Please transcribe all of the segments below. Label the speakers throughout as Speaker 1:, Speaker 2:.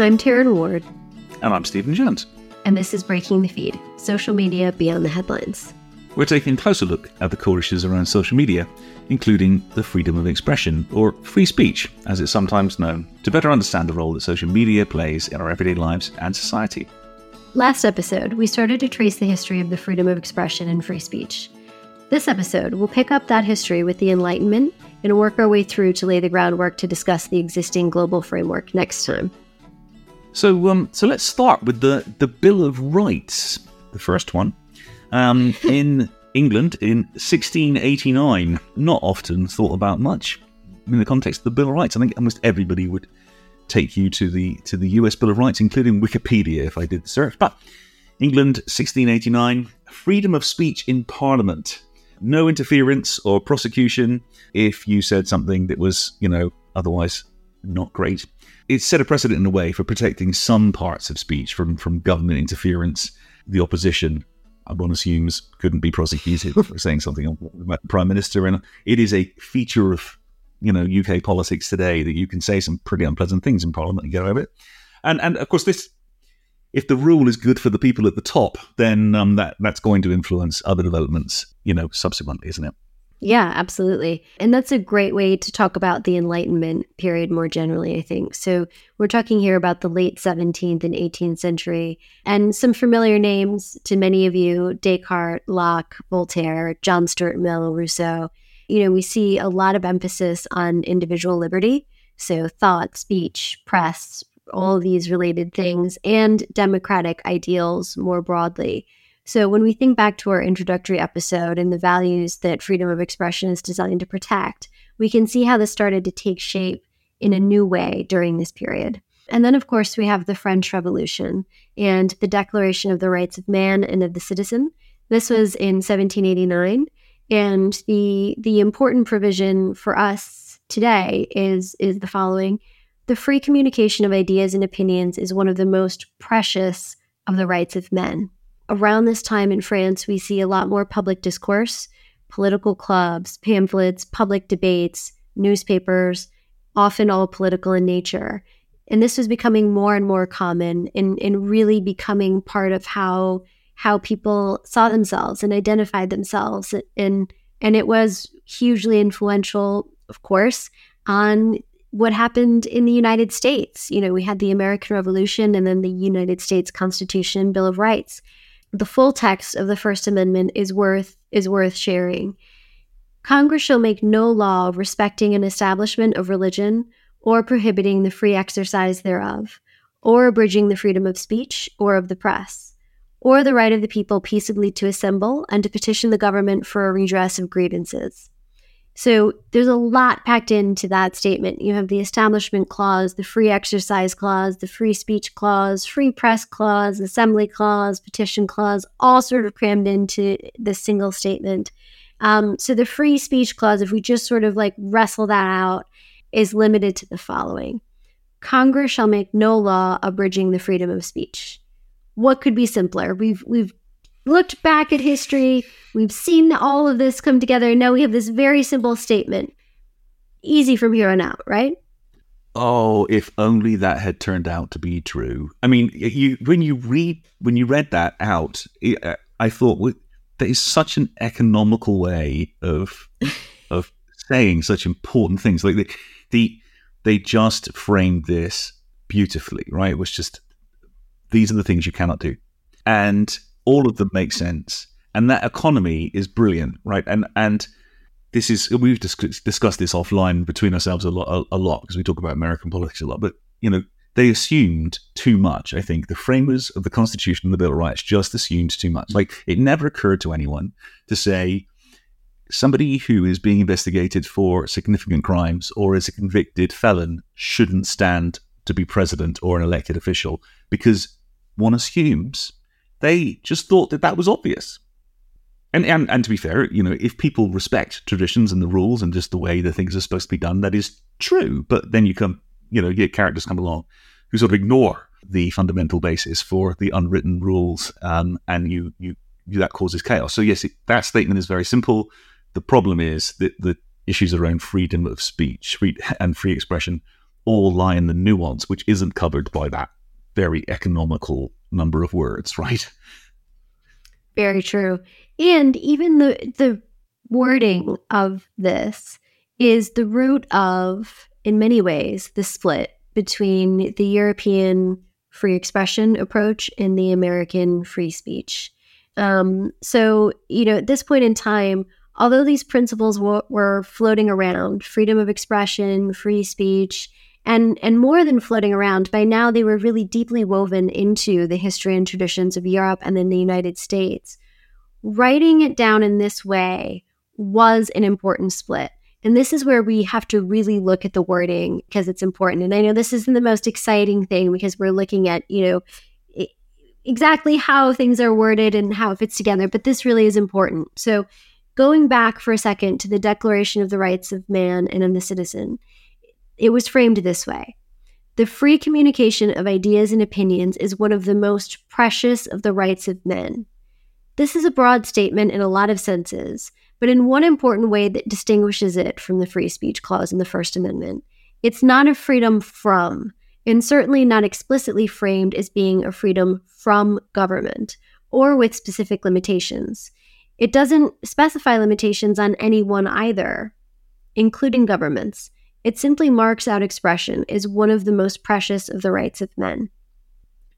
Speaker 1: I'm Taryn Ward.
Speaker 2: And I'm Stephen Jones.
Speaker 1: And this is Breaking the Feed Social Media Beyond the Headlines.
Speaker 2: We're taking a closer look at the core issues around social media, including the freedom of expression, or free speech, as it's sometimes known, to better understand the role that social media plays in our everyday lives and society.
Speaker 1: Last episode, we started to trace the history of the freedom of expression and free speech. This episode, we'll pick up that history with the Enlightenment and work our way through to lay the groundwork to discuss the existing global framework next time.
Speaker 2: So, um, so let's start with the the Bill of Rights, the first one, um, in England in 1689. Not often thought about much in the context of the Bill of Rights. I think almost everybody would take you to the to the U.S. Bill of Rights, including Wikipedia, if I did the search. But England, 1689, freedom of speech in Parliament, no interference or prosecution if you said something that was, you know, otherwise not great it set a precedent in a way for protecting some parts of speech from, from government interference. The opposition, one assumes, couldn't be prosecuted for saying something about the prime minister, and it is a feature of you know UK politics today that you can say some pretty unpleasant things in Parliament and get away with it. And and of course this. If the rule is good for the people at the top, then um, that that's going to influence other developments, you know, subsequently, isn't it?
Speaker 1: Yeah, absolutely. And that's a great way to talk about the Enlightenment period more generally, I think. So, we're talking here about the late 17th and 18th century, and some familiar names to many of you Descartes, Locke, Voltaire, John Stuart Mill, Rousseau. You know, we see a lot of emphasis on individual liberty. So, thought, speech, press, all these related things, and democratic ideals more broadly. So, when we think back to our introductory episode and the values that freedom of expression is designed to protect, we can see how this started to take shape in a new way during this period. And then, of course, we have the French Revolution and the Declaration of the Rights of Man and of the Citizen. This was in 1789. And the, the important provision for us today is, is the following The free communication of ideas and opinions is one of the most precious of the rights of men around this time in France, we see a lot more public discourse, political clubs, pamphlets, public debates, newspapers, often all political in nature. And this was becoming more and more common and, and really becoming part of how how people saw themselves and identified themselves. And and it was hugely influential, of course, on what happened in the United States. You know, we had the American Revolution and then the United States Constitution, Bill of Rights the full text of the First Amendment is worth is worth sharing. Congress shall make no law respecting an establishment of religion or prohibiting the free exercise thereof, or abridging the freedom of speech or of the press, or the right of the people peaceably to assemble and to petition the government for a redress of grievances. So there's a lot packed into that statement. You have the Establishment Clause, the Free Exercise Clause, the Free Speech Clause, Free Press Clause, Assembly Clause, Petition Clause, all sort of crammed into this single statement. Um, so the Free Speech Clause, if we just sort of like wrestle that out, is limited to the following Congress shall make no law abridging the freedom of speech. What could be simpler? We've we've looked back at history. We've seen all of this come together. And now we have this very simple statement. Easy from here on out, right?
Speaker 2: Oh, if only that had turned out to be true. I mean, you when you read when you read that out, uh, I thought well, that is such an economical way of of saying such important things. Like the, the they just framed this beautifully, right? It was just these are the things you cannot do, and all of them make sense, and that economy is brilliant, right? And and this is we've dis- discussed this offline between ourselves a lot, a, a lot because we talk about American politics a lot. But you know, they assumed too much. I think the framers of the Constitution and the Bill of Rights just assumed too much. Like it never occurred to anyone to say somebody who is being investigated for significant crimes or is a convicted felon shouldn't stand to be president or an elected official because one assumes they just thought that that was obvious. And, and and to be fair, you know, if people respect traditions and the rules and just the way the things are supposed to be done, that is true. But then you come, you know, your characters come along who sort of ignore the fundamental basis for the unwritten rules, um, and you, you you that causes chaos. So yes, it, that statement is very simple. The problem is that the issues around freedom of speech free, and free expression all lie in the nuance, which isn't covered by that very economical number of words, right?
Speaker 1: Very true. And even the the wording of this is the root of, in many ways, the split between the European free expression approach and the American free speech. Um, so, you know, at this point in time, although these principles w- were floating around freedom of expression, free speech, and, and more than floating around, by now they were really deeply woven into the history and traditions of Europe and then the United States. Writing it down in this way was an important split. And this is where we have to really look at the wording because it's important. And I know this isn't the most exciting thing because we're looking at, you know, exactly how things are worded and how it fits together, but this really is important. So, going back for a second to the Declaration of the Rights of Man and of the Citizen, it was framed this way The free communication of ideas and opinions is one of the most precious of the rights of men. This is a broad statement in a lot of senses, but in one important way that distinguishes it from the free speech clause in the First Amendment. It's not a freedom from, and certainly not explicitly framed as being a freedom from government or with specific limitations. It doesn't specify limitations on anyone either, including governments. It simply marks out expression as one of the most precious of the rights of men.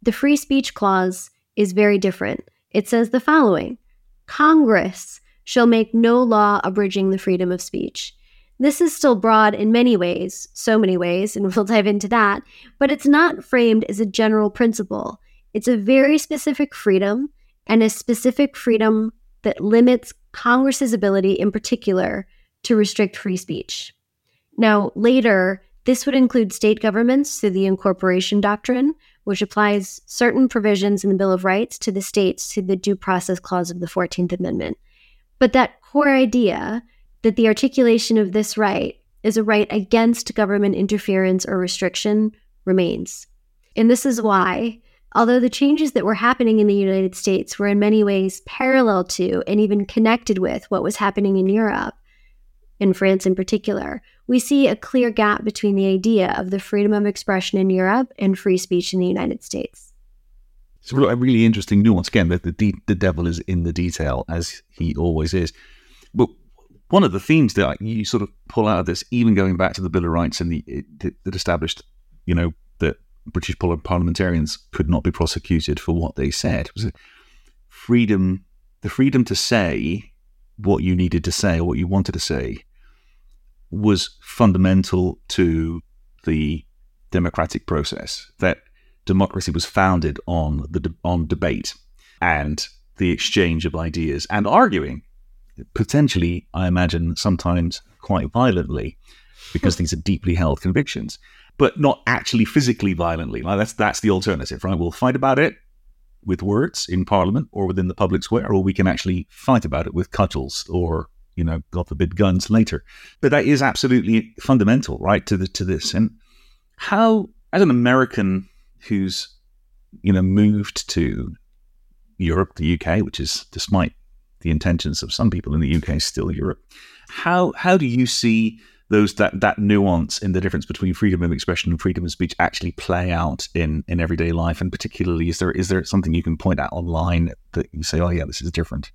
Speaker 1: The free speech clause is very different. It says the following Congress shall make no law abridging the freedom of speech. This is still broad in many ways, so many ways, and we'll dive into that, but it's not framed as a general principle. It's a very specific freedom and a specific freedom that limits Congress's ability in particular to restrict free speech. Now, later, this would include state governments through the incorporation doctrine, which applies certain provisions in the Bill of Rights to the states through the Due Process Clause of the 14th Amendment. But that core idea that the articulation of this right is a right against government interference or restriction remains. And this is why, although the changes that were happening in the United States were in many ways parallel to and even connected with what was happening in Europe, in France in particular, we see a clear gap between the idea of the freedom of expression in Europe and free speech in the United States.
Speaker 2: It's a really interesting nuance. Again, that the, de- the devil is in the detail, as he always is. But one of the themes that you sort of pull out of this, even going back to the Bill of Rights and the that established, you know, that British parliamentarians could not be prosecuted for what they said, was freedom, the freedom to say what you needed to say or what you wanted to say, was fundamental to the democratic process. That democracy was founded on the on debate and the exchange of ideas and arguing, potentially, I imagine, sometimes quite violently, because these are deeply held convictions, but not actually physically violently. Like that's that's the alternative, right? We'll fight about it with words in Parliament or within the public square, or we can actually fight about it with cudgels or you know, God forbid, guns later. But that is absolutely fundamental, right, to the to this. And how, as an American who's you know moved to Europe, the UK, which is despite the intentions of some people in the UK, still Europe. How how do you see those that that nuance in the difference between freedom of expression and freedom of speech actually play out in in everyday life? And particularly, is there is there something you can point out online that you say, oh yeah, this is different?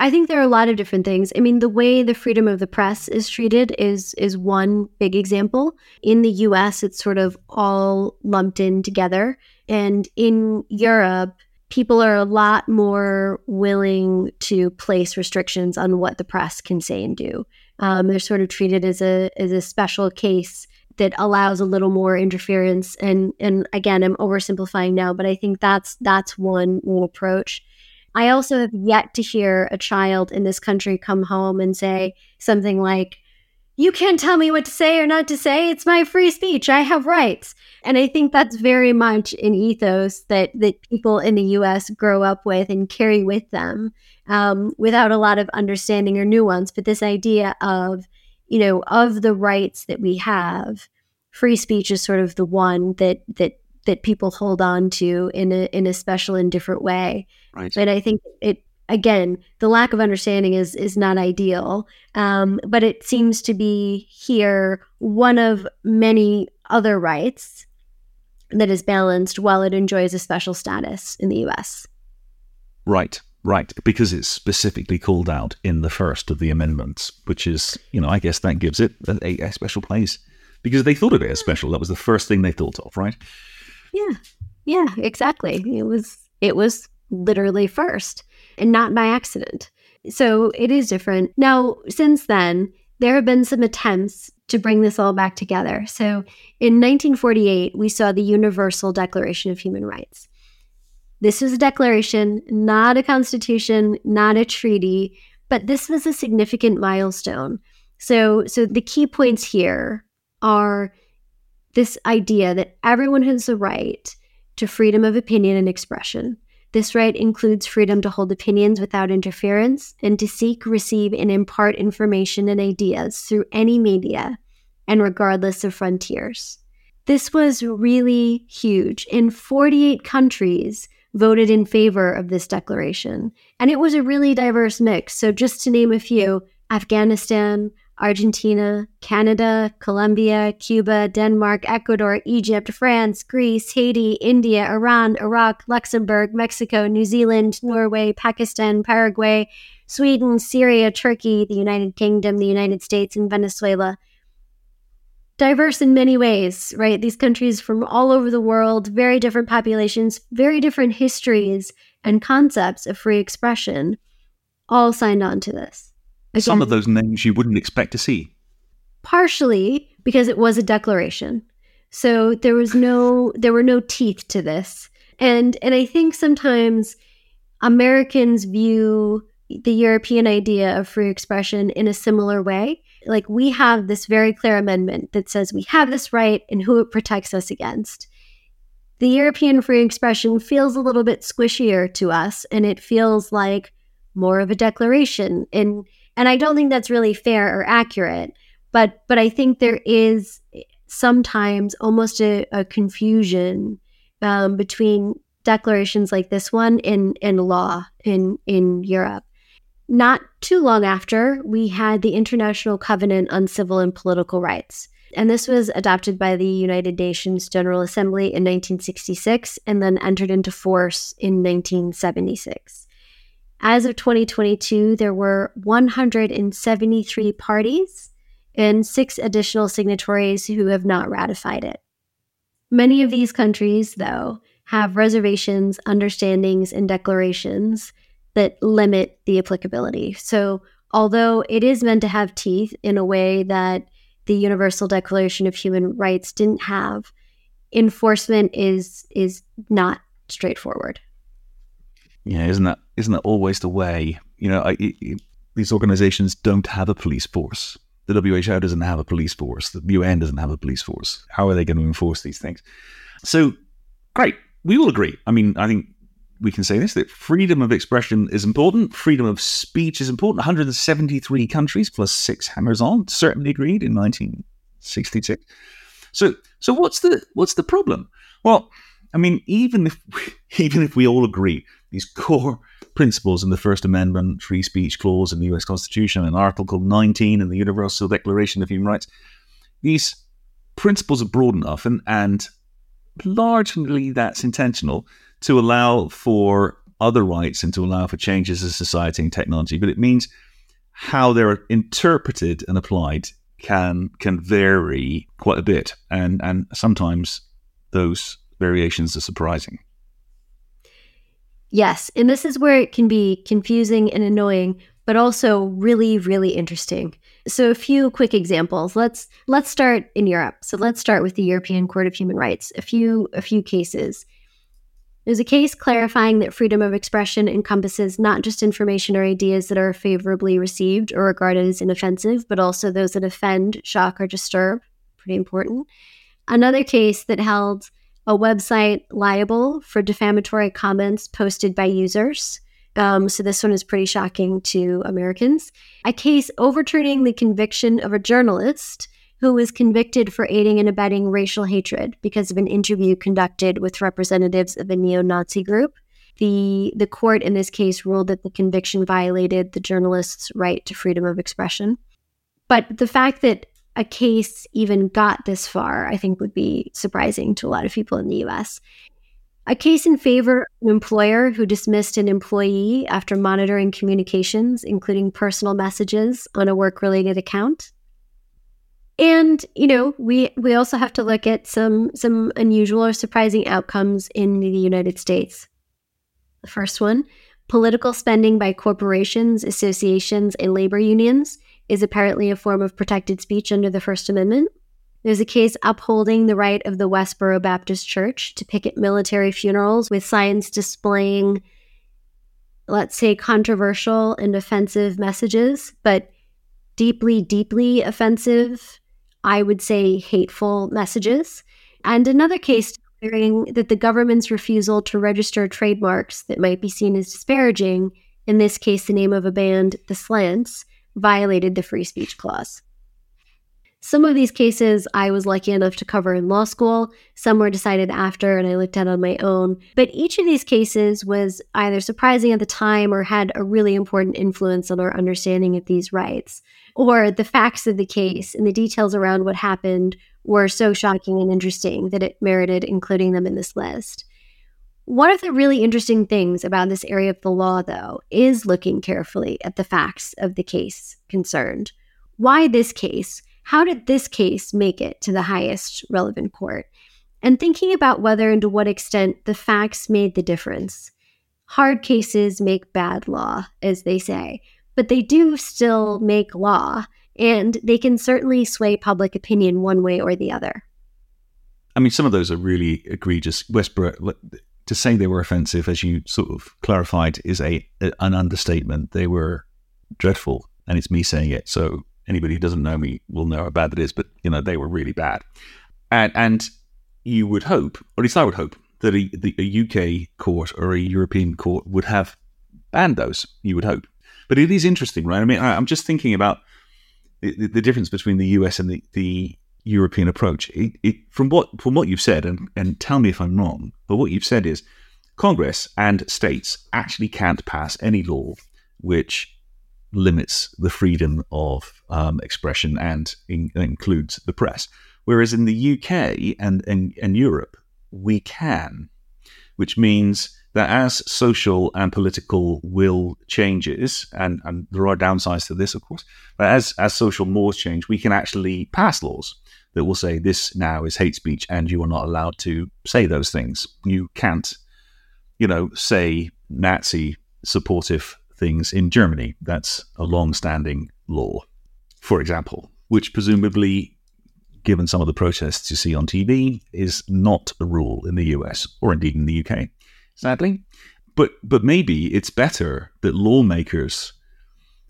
Speaker 1: I think there are a lot of different things. I mean, the way the freedom of the press is treated is is one big example. In the US, it's sort of all lumped in together. And in Europe, people are a lot more willing to place restrictions on what the press can say and do. Um, they're sort of treated as a as a special case that allows a little more interference. And and again, I'm oversimplifying now, but I think that's that's one, one approach. I also have yet to hear a child in this country come home and say something like, You can't tell me what to say or not to say. It's my free speech. I have rights. And I think that's very much an ethos that, that people in the US grow up with and carry with them um, without a lot of understanding or nuance. But this idea of, you know, of the rights that we have, free speech is sort of the one that that that people hold on to in a in a special and different way.
Speaker 2: Right.
Speaker 1: And I think it again, the lack of understanding is is not ideal, um, but it seems to be here one of many other rights that is balanced while it enjoys a special status in the U.S.
Speaker 2: Right, right, because it's specifically called out in the first of the amendments, which is, you know, I guess that gives it a, a special place because they thought of it as special. That was the first thing they thought of, right?
Speaker 1: Yeah, yeah, exactly. It was it was literally first and not by accident. So it is different. Now, since then, there have been some attempts to bring this all back together. So in 1948, we saw the Universal Declaration of Human Rights. This was a declaration, not a constitution, not a treaty, but this was a significant milestone. So, so the key points here are this idea that everyone has the right to freedom of opinion and expression. This right includes freedom to hold opinions without interference and to seek, receive, and impart information and ideas through any media and regardless of frontiers. This was really huge. In 48 countries voted in favor of this declaration, and it was a really diverse mix. So, just to name a few Afghanistan, Argentina, Canada, Colombia, Cuba, Denmark, Ecuador, Egypt, France, Greece, Haiti, India, Iran, Iraq, Luxembourg, Mexico, New Zealand, Norway, Pakistan, Paraguay, Sweden, Syria, Turkey, the United Kingdom, the United States, and Venezuela. Diverse in many ways, right? These countries from all over the world, very different populations, very different histories and concepts of free expression, all signed on to this.
Speaker 2: Again, Some of those names you wouldn't expect to see.
Speaker 1: Partially because it was a declaration. So there was no there were no teeth to this. And and I think sometimes Americans view the European idea of free expression in a similar way. Like we have this very clear amendment that says we have this right and who it protects us against. The European free expression feels a little bit squishier to us and it feels like more of a declaration. And and I don't think that's really fair or accurate. But but I think there is sometimes almost a, a confusion um, between declarations like this one in in law in in Europe. Not too long after, we had the International Covenant on Civil and Political Rights. And this was adopted by the United Nations General Assembly in 1966 and then entered into force in 1976. As of 2022, there were 173 parties and six additional signatories who have not ratified it. Many of these countries, though, have reservations, understandings, and declarations that limit the applicability. So, although it is meant to have teeth in a way that the Universal Declaration of Human Rights didn't have, enforcement is is not straightforward.
Speaker 2: Yeah, isn't that isn't that always the way? You know, I, it, these organizations don't have a police force. The WHO doesn't have a police force. The UN doesn't have a police force. How are they going to enforce these things? So, great. We all agree. I mean, I think we can say this that freedom of expression is important, freedom of speech is important. 173 countries plus six hammers on certainly agreed in 1966. So, so what's the what's the problem? Well, I mean, even if even if we all agree these core principles in the First Amendment, free speech clause in the US Constitution, and Article 19 in the Universal Declaration of Human Rights. These principles are broad enough, and, and largely that's intentional to allow for other rights and to allow for changes in society and technology. But it means how they're interpreted and applied can can vary quite a bit, and and sometimes those variations are surprising.
Speaker 1: Yes. And this is where it can be confusing and annoying, but also really, really interesting. So a few quick examples. Let's let's start in Europe. So let's start with the European Court of Human Rights. A few a few cases. There's a case clarifying that freedom of expression encompasses not just information or ideas that are favorably received or regarded as inoffensive, but also those that offend, shock, or disturb. Pretty important. Another case that held a website liable for defamatory comments posted by users. Um, so this one is pretty shocking to Americans. A case overturning the conviction of a journalist who was convicted for aiding and abetting racial hatred because of an interview conducted with representatives of a neo Nazi group. the the court in this case ruled that the conviction violated the journalist's right to freedom of expression. But the fact that a case even got this far, I think would be surprising to a lot of people in the US. A case in favor of an employer who dismissed an employee after monitoring communications, including personal messages on a work related account. And, you know, we, we also have to look at some, some unusual or surprising outcomes in the United States. The first one political spending by corporations, associations, and labor unions is apparently a form of protected speech under the First Amendment. There's a case upholding the right of the Westboro Baptist Church to picket military funerals with signs displaying, let's say, controversial and offensive messages, but deeply, deeply offensive, I would say hateful messages. And another case declaring that the government's refusal to register trademarks that might be seen as disparaging, in this case, the name of a band, The Slants, violated the free speech clause. Some of these cases I was lucky enough to cover in law school. Some were decided after and I looked at on my own. But each of these cases was either surprising at the time or had a really important influence on our understanding of these rights. Or the facts of the case and the details around what happened were so shocking and interesting that it merited including them in this list. One of the really interesting things about this area of the law, though, is looking carefully at the facts of the case concerned. Why this case? How did this case make it to the highest relevant court? And thinking about whether and to what extent the facts made the difference. Hard cases make bad law, as they say, but they do still make law, and they can certainly sway public opinion one way or the other.
Speaker 2: I mean, some of those are really egregious. Westboro, to say they were offensive, as you sort of clarified, is a an understatement. They were dreadful, and it's me saying it. So anybody who doesn't know me will know how bad that is. But you know, they were really bad, and and you would hope, or at least I would hope, that a, the, a UK court or a European court would have banned those. You would hope, but it is interesting, right? I mean, I, am just thinking about the, the, difference between the US and the, the European approach. It, it, from what from what you've said, and, and tell me if I'm wrong, but what you've said is Congress and states actually can't pass any law which limits the freedom of um, expression and in, includes the press. Whereas in the UK and, and, and Europe, we can, which means that as social and political will changes, and, and there are downsides to this, of course, but as, as social mores change, we can actually pass laws that will say this now is hate speech and you are not allowed to say those things. You can't, you know, say Nazi supportive things in Germany. That's a long standing law, for example, which presumably, given some of the protests you see on TV, is not a rule in the US or indeed in the UK, sadly. But, but maybe it's better that lawmakers,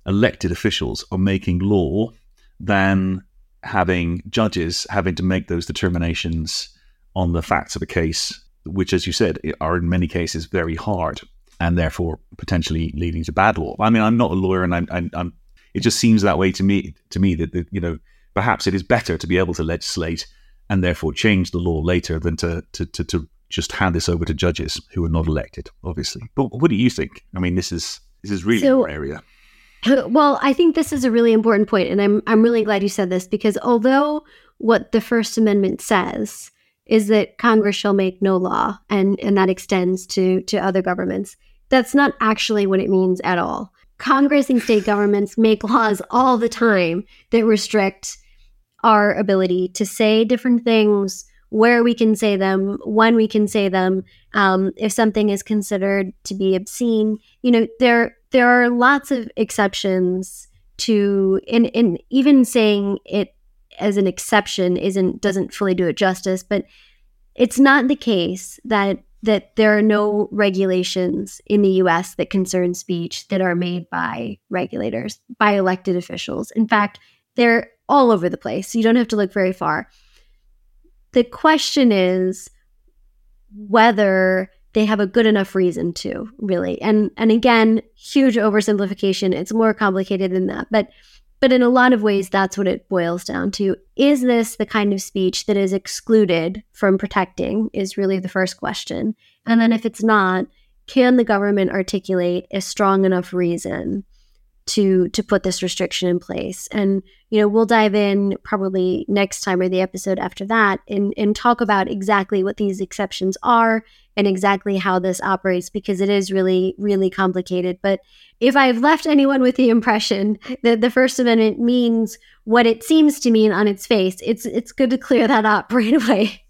Speaker 2: elected officials, are making law than having judges having to make those determinations on the facts of a case, which, as you said, are in many cases very hard and therefore potentially leading to bad law. I mean, I'm not a lawyer, and I'm, I'm, I'm it just seems that way to me. To me, that, that you know, perhaps it is better to be able to legislate and therefore change the law later than to to, to, to just hand this over to judges who are not elected, obviously. But what do you think? I mean, this is this is really so, area.
Speaker 1: Well, I think this is a really important point, and I'm I'm really glad you said this because although what the First Amendment says is that Congress shall make no law, and and that extends to to other governments, that's not actually what it means at all. Congress and state governments make laws all the time that restrict our ability to say different things, where we can say them, when we can say them, um, if something is considered to be obscene. You know, there there are lots of exceptions to and, even saying it as an exception isn't doesn't fully do it justice but it's not the case that that there are no regulations in the US that concern speech that are made by regulators by elected officials. In fact they're all over the place. You don't have to look very far. The question is whether they have a good enough reason to really. And and again huge oversimplification. It's more complicated than that. But but in a lot of ways that's what it boils down to. Is this the kind of speech that is excluded from protecting is really the first question. And then if it's not can the government articulate a strong enough reason to to put this restriction in place. And you know we'll dive in probably next time or the episode after that and and talk about exactly what these exceptions are and exactly how this operates because it is really really complicated. But if i've left anyone with the impression that the first amendment means what it seems to mean on its face it's it's good to clear that up right away.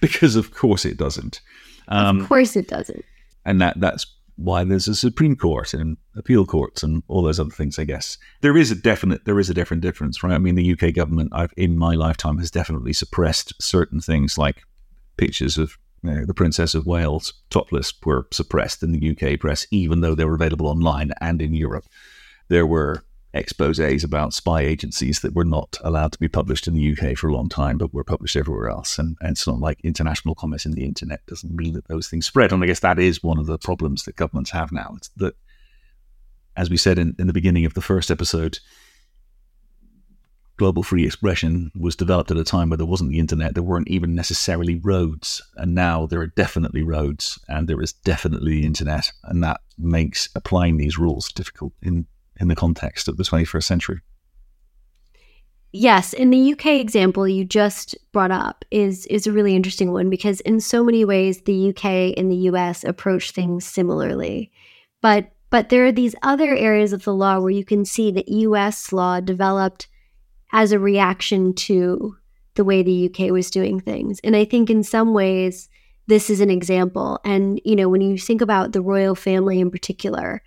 Speaker 2: Because of course it doesn't.
Speaker 1: Um, of course it doesn't.
Speaker 2: and that that's why there's a Supreme Court and appeal courts and all those other things. I guess there is a definite there is a different difference, right? I mean, the UK government, I've, in my lifetime, has definitely suppressed certain things like pictures of you know, the Princess of Wales topless were suppressed in the UK press, even though they were available online and in Europe. There were exposes about spy agencies that were not allowed to be published in the UK for a long time, but were published everywhere else. And, and it's not like international commerce in the internet doesn't mean that those things spread. And I guess that is one of the problems that governments have now. It's that, as we said in, in the beginning of the first episode, global free expression was developed at a time where there wasn't the internet. There weren't even necessarily roads. And now there are definitely roads and there is definitely the internet. And that makes applying these rules difficult in in the context of the 21st century.
Speaker 1: Yes, in the UK example you just brought up is is a really interesting one because in so many ways the UK and the US approach things similarly. But but there are these other areas of the law where you can see that US law developed as a reaction to the way the UK was doing things. And I think in some ways this is an example. And you know, when you think about the royal family in particular,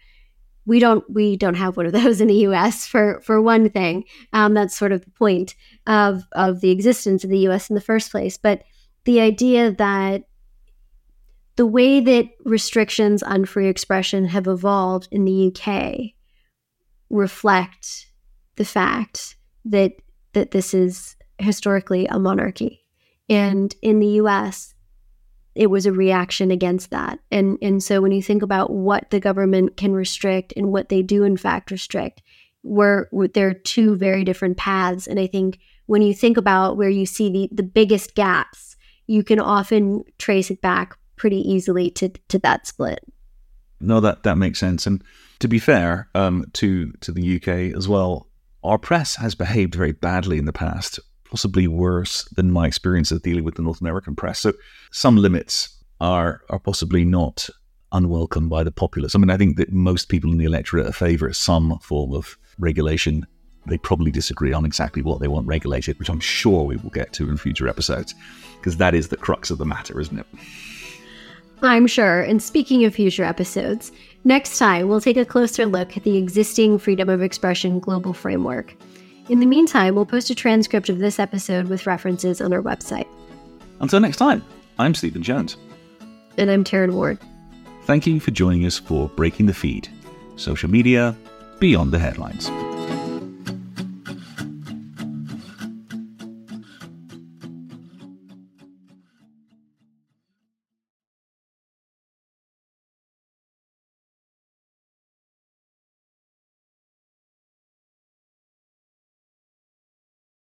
Speaker 1: we don't we don't have one of those in the U.S. for for one thing. Um, that's sort of the point of of the existence of the U.S. in the first place. But the idea that the way that restrictions on free expression have evolved in the UK reflect the fact that that this is historically a monarchy, and in the U.S it was a reaction against that. And and so when you think about what the government can restrict and what they do in fact restrict, where there are two very different paths. And I think when you think about where you see the, the biggest gaps, you can often trace it back pretty easily to to that split.
Speaker 2: No, that that makes sense. And to be fair, um, to to the UK as well, our press has behaved very badly in the past possibly worse than my experience of dealing with the North American press. So some limits are are possibly not unwelcome by the populace. I mean, I think that most people in the electorate favour some form of regulation. They probably disagree on exactly what they want regulated, which I'm sure we will get to in future episodes, because that is the crux of the matter, isn't it?
Speaker 1: I'm sure. And speaking of future episodes, next time we'll take a closer look at the existing freedom of expression global framework. In the meantime, we'll post a transcript of this episode with references on our website.
Speaker 2: Until next time, I'm Stephen Jones.
Speaker 1: And I'm Taryn Ward.
Speaker 2: Thank you for joining us for Breaking the Feed, social media beyond the headlines.